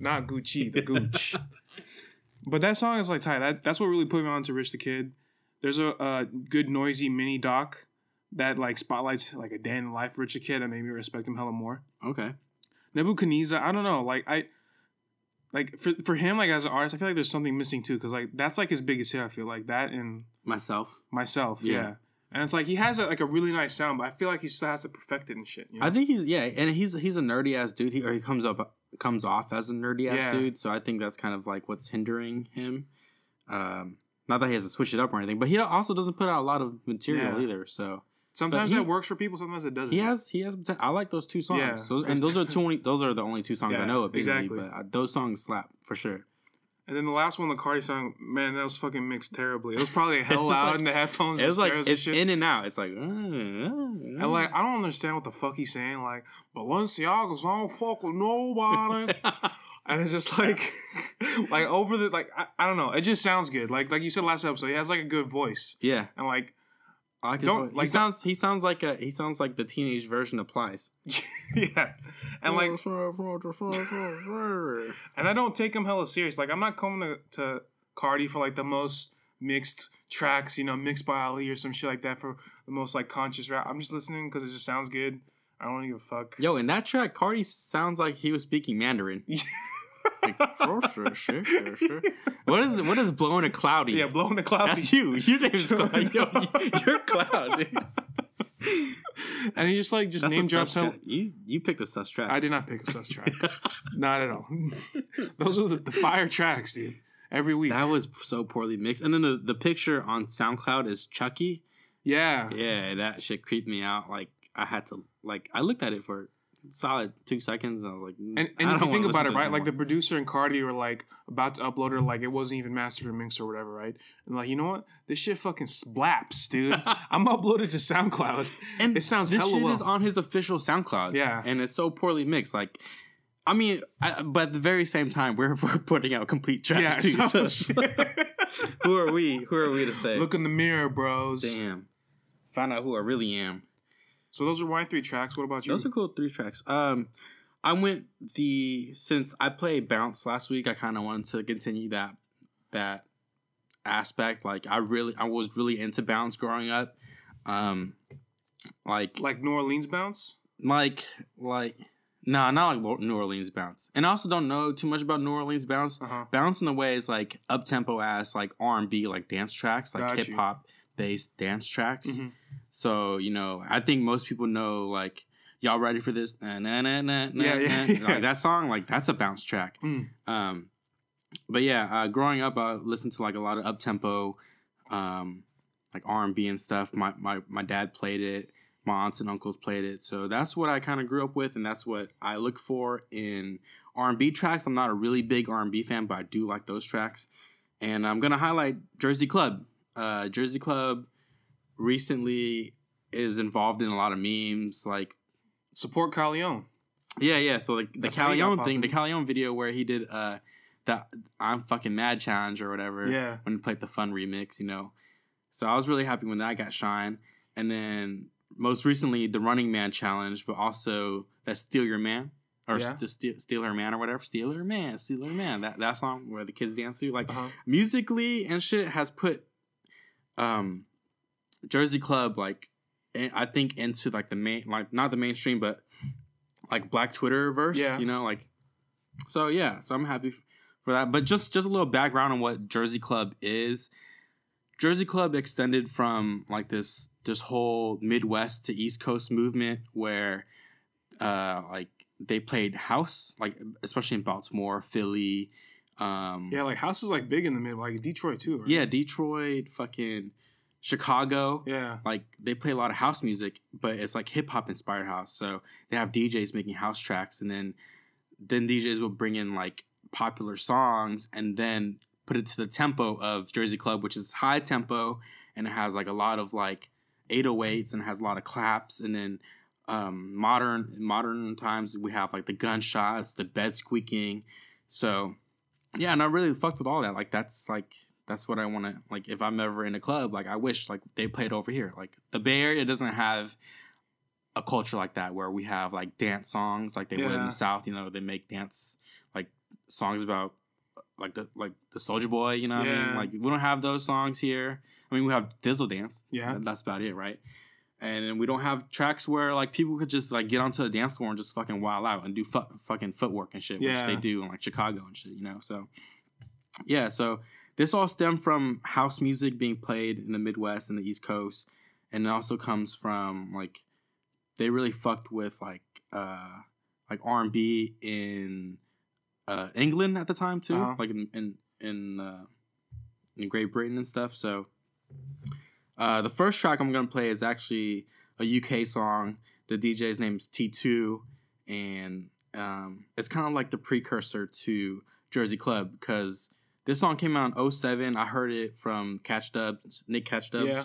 Not Gucci, the gooch. but that song is like tight. That, that's what really put me on to Rich the Kid. There's a, a good Noisey mini doc that like spotlights like a day in the life of Rich the Kid that made me respect him hella more. Okay. Nebuchadnezzar, I don't know. Like I, like for for him like as an artist, I feel like there's something missing too because like that's like his biggest hit. I feel like that and Myself. myself, Yeah. yeah. And it's like he has a, like a really nice sound, but I feel like he still has to perfect it and shit. You know? I think he's yeah, and he's he's a nerdy ass dude. He or he comes up comes off as a nerdy ass Yeah. dude. So I think that's kind of like what's hindering him. Um, not that he has to switch it up or anything, but he also doesn't put out a lot of material Yeah. either. So sometimes he- that works for people, sometimes it doesn't. he has he has. I like those two songs. Yeah. those, and those are two those are the only two songs I know of. Exactly. But uh, those songs slap for sure. And then the last one, the Cardi song, man, that was fucking mixed terribly. It was probably hell loud like- in the headphones. It was like it's in and out. It's like. uh, And like, I don't understand what the fuck he's saying. Like, Balenciagas, I don't fuck with nobody. and it's just like, like over the like, I, I don't know. It just sounds good. Like, like you said last episode, he has like a good voice. yeah. And like, I his Don't- like, he sounds he sounds like a he sounds like the teenage version of Plies. yeah, and like, and I don't take him hella serious. Like, I'm not coming to, to Cardi for like the most mixed tracks, you know, mixed by Ali or some shit like that for the most like conscious rap. I'm just listening because it just sounds good. I don't give a fuck. Yo, in that track, Cardi sounds like he was speaking Mandarin. like, sure, sure, sure, sure, sure. What is what is blowing a cloudy? Yeah, blowing the cloud. that's you. Your name's Cloud. Yo, you're Cloud, dude. and he just like just That's name a drops him. You you picked the sus track. I did not pick a sus track. not at all. Those are the, the fire tracks, dude. Every week. That was so poorly mixed. And then the, the picture on SoundCloud is Chucky. yeah. Yeah, that shit creeped me out. Like I had to like I looked at it for a solid two seconds and I was like, mm, And, and if don't you think about it, right? Like the producer and Cardi were like about to upload it, like it wasn't even mastered or mixed or whatever, right? And like, you know what? This shit fucking slaps, dude. I'm uploaded to SoundCloud. and it sounds this shit well. is on his official SoundCloud. Yeah. and it's so poorly mixed. Like, I mean, I, but at the very same time, we're we're putting out complete tracks Yeah, too. so- So, who are we? Who are we to say? Look in the mirror, bros. damn. Find out who I really am. So those are my three tracks. What about you? Those are cool three tracks. Um, I went the since I played bounce last week. I kind of wanted to continue that that aspect. Like I really, I was really into bounce growing up. Um, like like New Orleans bounce. like like nah, not like New Orleans bounce. And I also don't know too much about New Orleans bounce. Uh-huh. Bounce in the way is like up tempo ass like R and B like dance tracks, like hip hop based dance tracks. Mhm. So you know, I think most people know like y'all ready for this? Na, na, na, na, na, Yeah, yeah, yeah. Like, that song like that's a bounce track. Mm. Um, but yeah, uh, growing up, I listened to like a lot of up tempo, um, like R and B and stuff. My my my dad played it. My aunts and uncles played it. So that's what I kind of grew up with, and that's what I look for in R and B tracks. I'm not a really big R and B fan, but I do like those tracks. And I'm gonna highlight Jersey Club. Uh, Jersey Club recently is involved in a lot of memes, like Support Caleon. yeah, yeah. So like the Caleon thing, the. Caleon video where he did uh that I'm fucking mad challenge or whatever. Yeah. When he played the fun remix, you know. So I was really happy when that got shine. And then most recently the Running Man challenge, but also that Steal Your Man. Or Yeah. st- steal, steal her man or whatever. Steal her man, steal her man. That that song where the kids dance to. Like Uh-huh. Musical.ly and shit has put um Jersey Club like I think into like the main like not the mainstream but like Black Twitter verse, Yeah. you know, like so yeah, so I'm happy for that. But just just a little background on what Jersey Club is. Jersey Club extended from like this this whole Midwest to East Coast movement where uh like they played house, like especially in Baltimore, Philly, um Yeah, like House is like big in the mid, like Detroit too. Right? yeah, Detroit, fucking Chicago. Yeah. Like they play a lot of house music, but it's like hip hop inspired house. So they have DJs making house tracks, and then then DJs will bring in like popular songs, and then put it to the tempo of Jersey Club, which is high tempo, and it has like a lot of like 808s and has a lot of claps, and then um, modern modern times we have like the gunshots, the bed squeaking. So yeah, and I really fucked with all that. Like that's like that's what I want to like. If I'm ever in a club, like I wish like they played over here. Like the Bay Area doesn't have a culture like that where we have like dance songs like they would in the South. You know, they make dance like songs about like the like the Soulja Boy. You know, what I mean, like we don't have those songs here. I mean, we have Thizzle Dance. Yeah. That's about it, right? And we don't have tracks where like people could just like get onto the dance floor and just fucking wild out and do fu- fucking footwork and shit, which they do in like Chicago and shit, you know. So yeah, so this all stemmed from house music being played in the Midwest and the East Coast, and it also comes from like they really fucked with like uh like R and B in uh England at the time too, Uh-huh. like in in in, uh, in Great Britain and stuff. So uh the first track I'm gonna play is actually a UK song. The DJ's name is T2, and um, it's kind of like the precursor to Jersey Club because this song came out in 07. I heard it from Catchdubs, Nick Catchdubs. Yeah.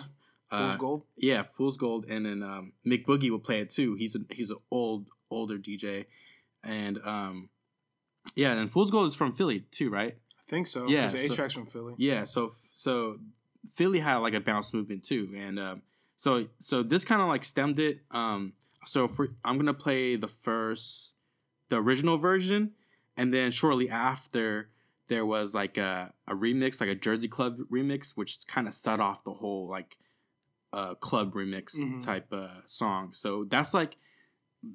Fool's Uh, Gold. yeah, Fool's Gold, and then um, Mick Boogie will play it too. He's a he's an old older DJ, and um, yeah, and Fool's Gold is from Philly too, right? I think so. Yeah, Yeah. A so- tracks from Philly. Yeah, so so Philly had like a bounce movement too, and um, so so this kind of like stemmed it. Um, so for I'm gonna play the first, the original version, and then shortly after there was like a, a remix, like a Jersey Club remix, which kind of set off the whole like uh, club remix Mhm. type uh, song. So that's like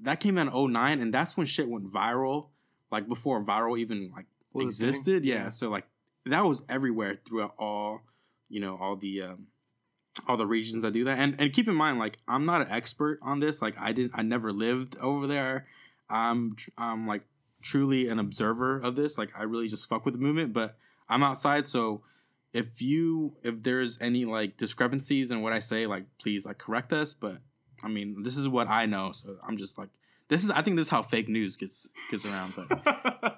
that came out in 09 and that's when shit went viral. Like before viral even like existed. Yeah. Yeah. So like that was everywhere throughout all, you know, all the um all the regions that do that. And and keep in mind, like I'm not an expert on this. Like I didn't I never lived over there. I'm I'm like truly an observer of this. Like I really just fuck with the movement, but I'm outside, so if you if there's any like discrepancies in what I say, like please like correct us. But I mean, this is what I know, so I'm just like this is I think this is how fake news gets gets around. But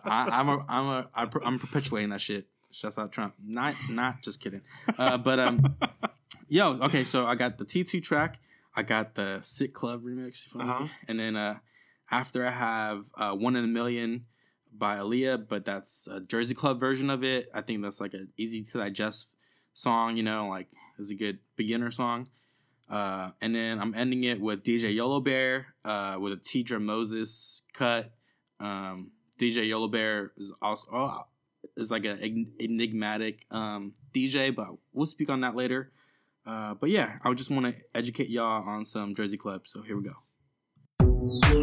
I, I'm a I'm a I'm perpetuating that shit. Shouts out Trump. Not not just kidding. Uh, but um, yo, okay. So I got the T2 track. I got the Sick Club remix? Uh-huh. and then uh, after I have uh, One in a Million by Aaliyah, but that's a Jersey Club version of it. I think that's like an easy to digest song. You know, like it's a good beginner song. Uh, and then I'm ending it with DJ Yolo Bear uh, with a Tedra Moses cut. Um, DJ Yolo Bear is also oh, is like an enigmatic um, DJ, but we'll speak on that later. Uh, but yeah, I just want to educate y'all on some Jersey Club. So here we go.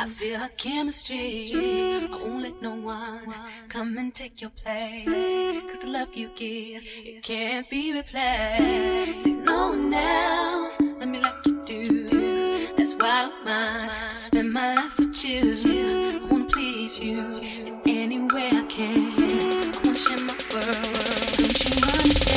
I feel a chemistry. I won't let no one come and take your place. Cause the love you give, it can't be replaced. See, no one else, let me like you do. That's why I'm mine to spend my life with you. I wanna please you in any way I can. I wanna share my world. Don't you understand?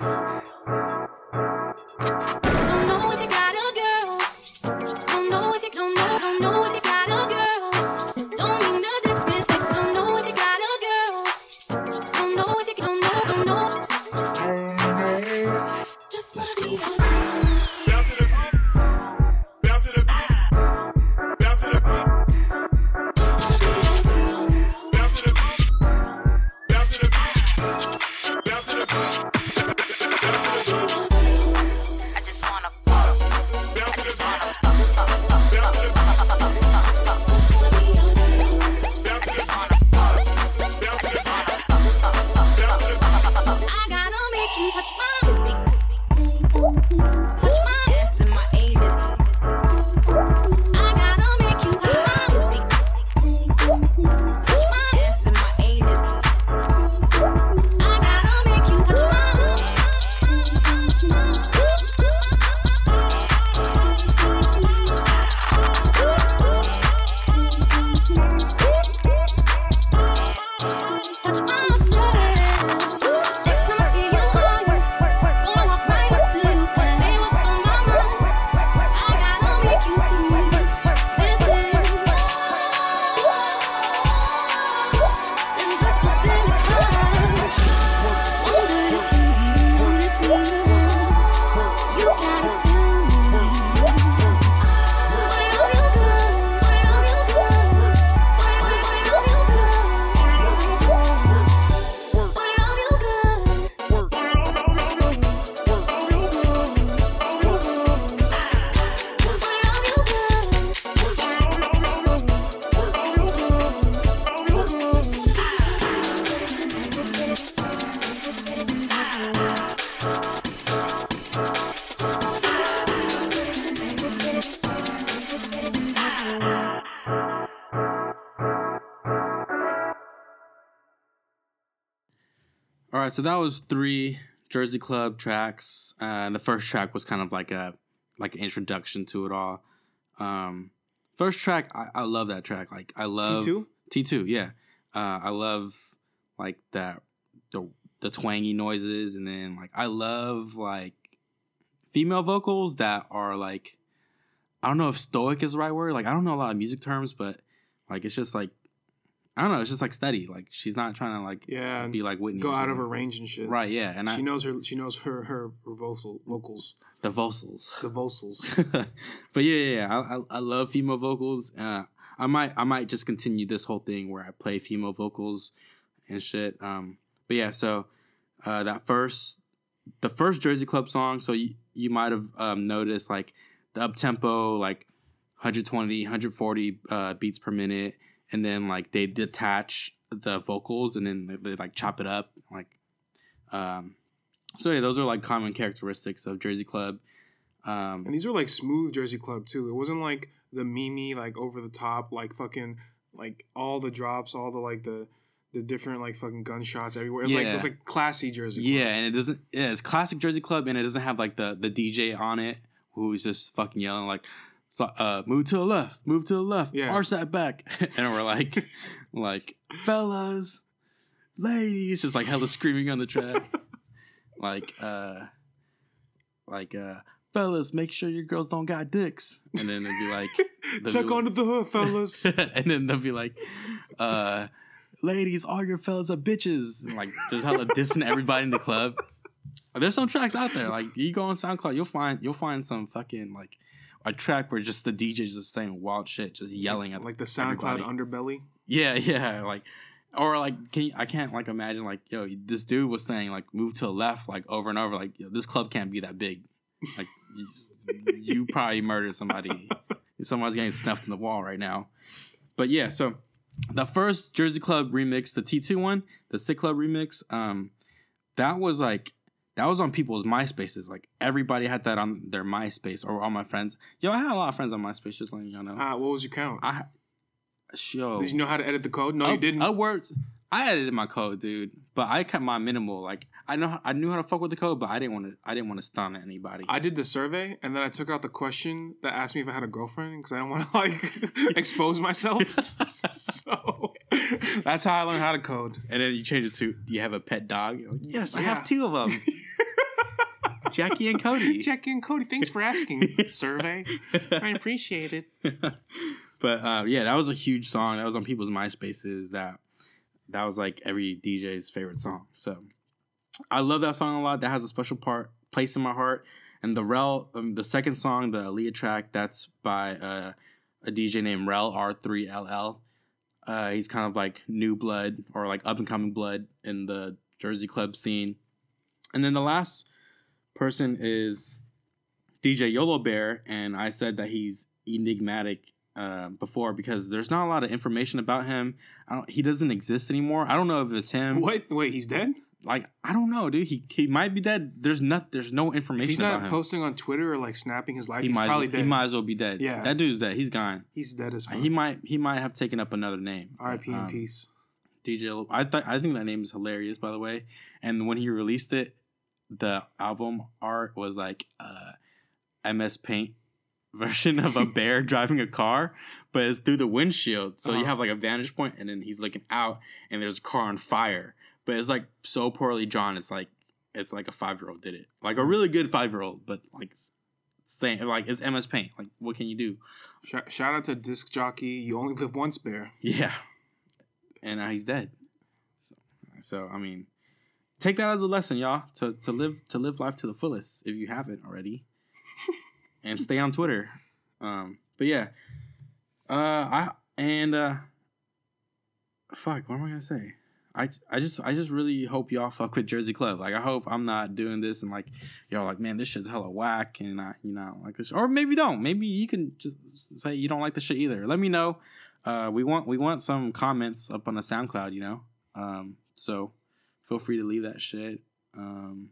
Girl. Don't right, so that was three Jersey Club tracks. Uh, and the first track was kind of like a like an introduction to it all. Um, first track, I, I love that track. Like I love T2? T two, yeah. Uh, I love like that the the twangy noises, and then like I love like female vocals that are like I don't know if stoic is the right word. Like I don't know a lot of music terms, but like it's just like I don't know. It's just like steady. Like she's not trying to like Yeah, be like Whitney. Go out of her range and shit. Right. Yeah. And she I knows her. She knows her her, her vocal vocals. the vocals. The vocals. but yeah, yeah, yeah. I, I I love female vocals. Uh, I might I might just continue this whole thing where I play female vocals and shit. Um, but yeah, so uh, that first the first Jersey Club song. So you you might have um, noticed like the up tempo like 120 140 uh, beats per minute, and then like they detach the vocals and then they, they like chop it up like. Um, so yeah, those are like common characteristics of Jersey Club. Um, And these were like smooth Jersey Club too. It wasn't like the Mimi like over the top like fucking like all the drops, all the like the the different like fucking gunshots everywhere. It's like it was like classy Jersey. Club. Yeah, and it doesn't. Yeah, it's classic Jersey Club, and it doesn't have like the the DJ on it who's just fucking yelling like uh, move to the left, move to the left, Yeah. arch that back, and we're like, like fellas, ladies, just like hella screaming on the track, like uh, like uh, fellas, make sure your girls don't got dicks, and then they'd be like, Check be like- the hood, fellas. and then they'll be like, uh, ladies, all your fellas are bitches. And, like just hella dissing everybody in the club. There's some tracks out there. Like you go on SoundCloud, you'll find you'll find some fucking like a track where just the DJ's just saying wild shit, just yelling at like the SoundCloud everybody. underbelly. Yeah, yeah, like or like can you, I can't like imagine like yo this dude was saying like move to the left like over and over like yo, this club can't be that big like you, you probably murdered somebody someone's getting snuffed in the wall right now but yeah so the first Jersey Club remix the T2 one the Sick Club remix um that was like that was on people's MySpaces like everybody had that on their MySpace or all my friends yo I had a lot of friends on MySpace just letting y'all know Ah, what was your count? I Yo, Did you know how to edit the code? No, I, you didn't. I worked. I edited my code, dude, but I kept my minimal. Like I know, I knew how to fuck with the code, but I didn't want to. I didn't want to stun anybody. I did the survey and then I took out the question that asked me if I had a girlfriend because I don't want to like expose myself. so that's how I learned how to code. and then you change it to, "Do you have a pet dog?" Like, yes, I have two of them. Jackie and Cody. Jackie and Cody. Thanks for asking. survey. I appreciate it. but uh, yeah, that was a huge song. That was on people's MySpaces. That that was like every DJ's favorite song. So I love that song a lot. That has a special part place in my heart. And the Rel, um, the second song, the Aaliyah track, that's by uh, a DJ named Rel R3LL. Uh, he's kind of like new blood or like up and coming blood in the Jersey club scene. And then the last person is DJ Yolo Bear, and I said that he's enigmatic uh, before because there's not a lot of information about him. I don't, he doesn't exist anymore. I don't know if it's him. What? Wait, he's dead? Like I don't know, dude. He he might be dead. There's not. There's no information he's not posting on Twitter or like snapping his life, he he's might. probably He dead. might as well be dead. Yeah. that dude's dead. He's gone. He's dead as fuck. He might. He might have taken up another name. R.I.P. in Um, peace. DJ. I thought. I think that name is hilarious, by the way. And when he released it, the album art was like uh, MS Paint version of a bear driving a car, but it's through the windshield. So you Uh-huh. have like a vantage point, and then he's looking out, and there's a car on fire. But it's like so poorly drawn. It's like it's like a five year old did it, like a really good five year old, but like saying like it's MS Paint. Like what can you do? Shout, shout out to disc jockey. You only live once, bear. Yeah. And now he's dead. So, so I mean, take that as a lesson, y'all, to, to live to live life to the fullest if you haven't already. and stay on Twitter. Um, but yeah. Uh I and uh fuck, what am I gonna say? I, I just I just really hope y'all fuck with Jersey Club. Like I hope I'm not doing this and like y'all like man this shit's hella whack and I you know like this or maybe don't maybe you can just say you don't like the shit either. Let me know. Uh, we want we want some comments up on the SoundCloud, you know. Um, so feel free to leave that shit. Um,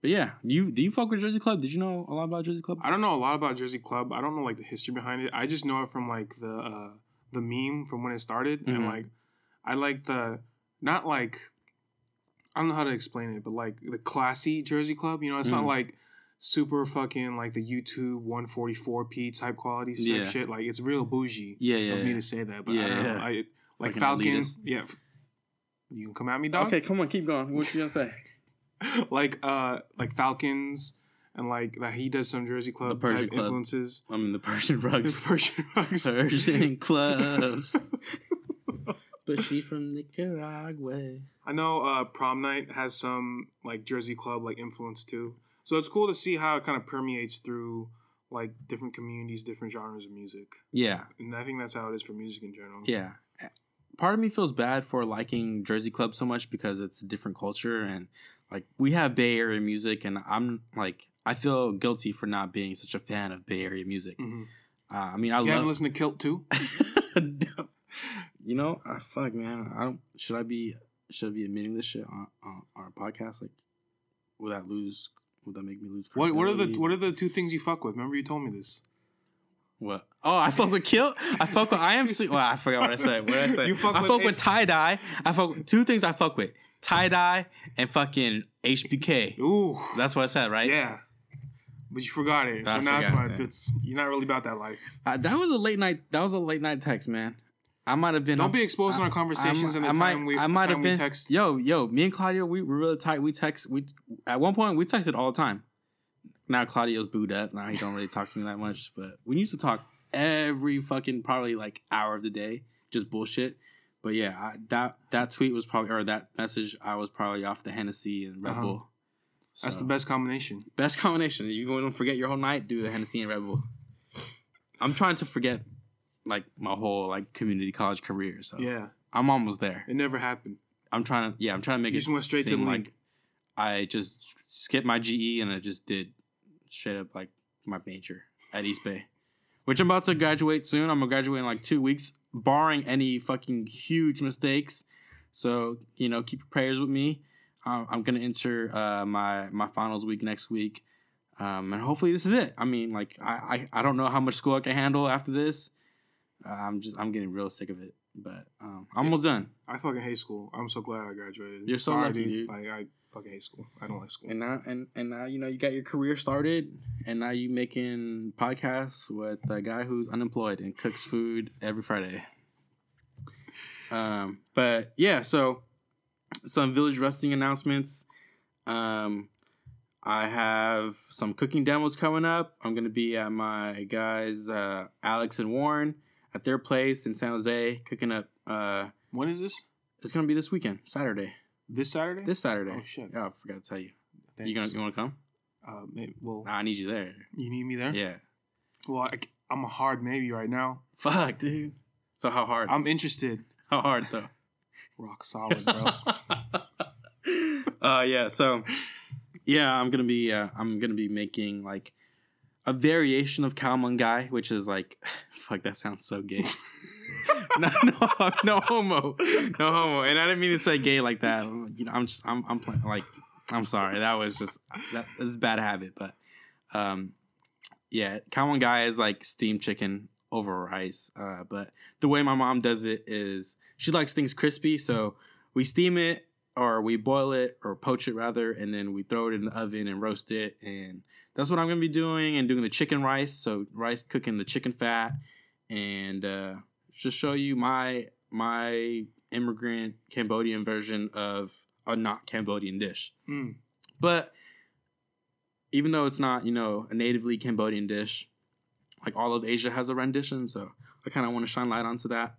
but yeah, you do you fuck with Jersey Club? Did you know a lot about Jersey Club? I don't know a lot about Jersey Club. I don't know like the history behind it. I just know it from like the uh, the meme from when it started, Mhm. and like I like the not like I don't know how to explain it, but like the classy Jersey Club. You know, it's Mhm. not like super fucking like the YouTube 144p type quality type Yeah. shit. Like it's real bougie. Yeah, yeah, Of me yeah. to say that, but Yeah, I don't know. yeah. I, like Fucking Falcons. Yeah. You can come at me, dog. Okay, come on, keep going. What you gonna say? like uh like Falcons and like that he does some Jersey Club Persian type Club. influences. I mean the Persian rugs. The Persian rugs. Persian clubs. but she from Nicaragua. I know uh prom night has some like Jersey Club like influence too. So it's cool to see how it kind of permeates through like different communities, different genres of music. Yeah, And I think that's how it is for music in general. yeah. Part of me feels bad for liking Jersey Club so much because it's a different culture and like we have Bay Area music and I'm like I feel guilty for not being such a fan of Bay Area music. Mhm. Uh, I mean, I You haven't listened to Kilt too? you know, uh, fuck, man. I don't. Should I be? Should I be admitting this shit on, on our podcast? Like, would that lose? Would that make me lose? What what are the what are the two things you fuck with? Remember you told me this. What? Oh, I fuck with kill. I fuck with. I am. Well, I forgot what I said. What did I say? You fuck I with fuck with tie dye. I fuck with two things. I fuck with tie dye and fucking HBK. Ooh. That's what I said, right? Yeah. but you forgot it. So I now it's like It's you're not really about that life. Uh, that was a late night. That was a late night text, man. I might have been. Don't be exposing I- our conversations and the I might, time we- I might have been. text. Yo, yo, me and Claudio, we were really tight. We text. We at one point we texted all the time. Now Claudio's booed up. Now he don't really talk to me that much. But we used to talk every fucking probably like hour of the day, just bullshit. But yeah, I, that that tweet was probably or that message I was probably off the Hennessy and Red Uh-huh. Bull. That's the best combination. Best combination. You want to forget your whole night, do the Hennessy and Red Bull. I'm trying to forget like my whole like community college career. So Yeah, I'm almost there. it never happened. I'm trying to yeah, I'm trying to make You it just went straight to the like league. I just skipped my GE and I just did straight up like my major at East Bay. Which I'm about to graduate soon. I'm gonna graduate in like two weeks, barring any fucking huge mistakes. So, you know, keep your prayers with me. Um, I'm gonna enter uh, my my finals week next week, um, and hopefully this is it. I mean, like I, I I don't know how much school I can handle after this. Uh, I'm just I'm getting real sick of it, but um, I'm almost done. I fucking hate school. I'm so glad I graduated. You're so Sorry, lucky, dude. Like I fucking hate school. I don't like school. And now and and now you know you got your career started, and now you making podcasts with a guy who's unemployed and cooks food every Friday. Um, but yeah, so some village resting announcements. Um, I have some cooking demos coming up. I'm gonna be at my guys uh, Alex and Warren at their place in San Jose cooking up. Uh, when is this? it's gonna be this weekend, Saturday. This Saturday? This Saturday. Oh shit. Yeah, I forgot to tell you. Thanks. You gonna you want to come? Uh, maybe, well, Nah, I need you there. you need me there. Yeah. Well, I, am a hard maybe right now. Fuck, dude. So how hard? I'm interested. how hard though? Rock solid, bro. uh yeah, so yeah, I'm gonna be uh, I'm gonna be making like a variation of khao man gai, which is like fuck that sounds so gay. no, no, no homo, no homo, and I didn't mean to say gay like that. You know, I'm just I'm I'm playing like I'm sorry. That was just that, that's a bad habit, but um, yeah, guy is like steamed chicken over rice. Uh, but the way my mom does it is she likes things crispy, so we steam it or we boil it or poach it rather, and then we throw it in the oven and roast it. And that's what I'm gonna be doing and doing the chicken rice. So rice cooking the chicken fat and uh, just show you my my immigrant Cambodian version of a not Cambodian dish. Mm. But even though it's not, you know, a natively Cambodian dish, like all of Asia has a rendition, so I kind of want to shine light onto that.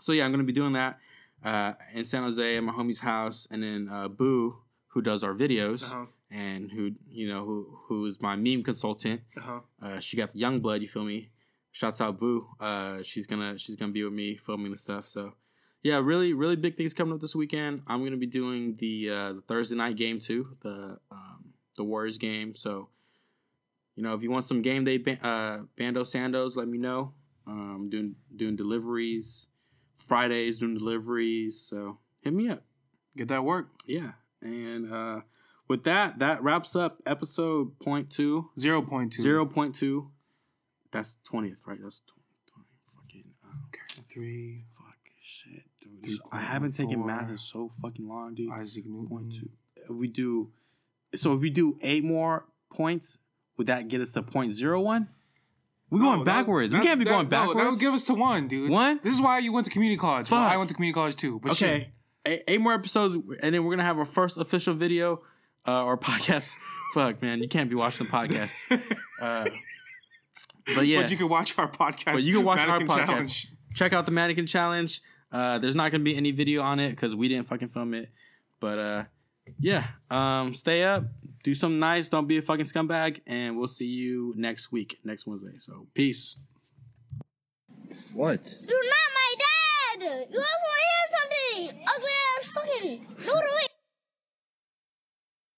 So yeah, I'm gonna be doing that uh, in San Jose at my homie's house, and then uh, Boo, who does our videos Uh-huh. and who you know who who is my meme consultant. Uh-huh. Uh, she got the young blood. You feel me? shouts out Boo. Uh, she's gonna she's gonna be with me filming the stuff. So yeah, really really big things coming up this weekend. I'm gonna be doing the, uh, the Thursday night game too, the um, the Warriors game. So you know if you want some game day ban- uh, bando sandos, let me know. Um, doing doing deliveries Fridays, doing deliveries. So hit me up. Get that work. Yeah, and. uh with that, that wraps up episode point point two zero point two zero point two 0.2. 0.2 that's twentieth, right? That's 20, 20 fucking. Uh, Three. fuck shit, dude. This- I haven't taken math in so fucking long, dude. Isaac Newton. Point two. If we do, so if we do eight more points, would that get us to point zero one? We're going No, that- backwards. we can't be that- going no, backwards. that would give us to one, dude. One? This is why you went to community college. Well, Fuck. I went to community college too. But okay, eight, eight more episodes, and then we're gonna have our first official video uh, or podcast. Fuck, man, you can't be watching the podcast. Uh, but yeah, But you can watch our podcast. But you can watch Mannequin our podcast. Challenge. Check out the mannequin challenge. Uh, there's not gonna be any video on it because we didn't fucking film it. But uh, yeah, um, stay up, do something nice, don't be a fucking scumbag, and we'll see you next week, next Wednesday. So peace. What? You're not my dad! You also want to hear something! Ugly ass fucking. No, wait.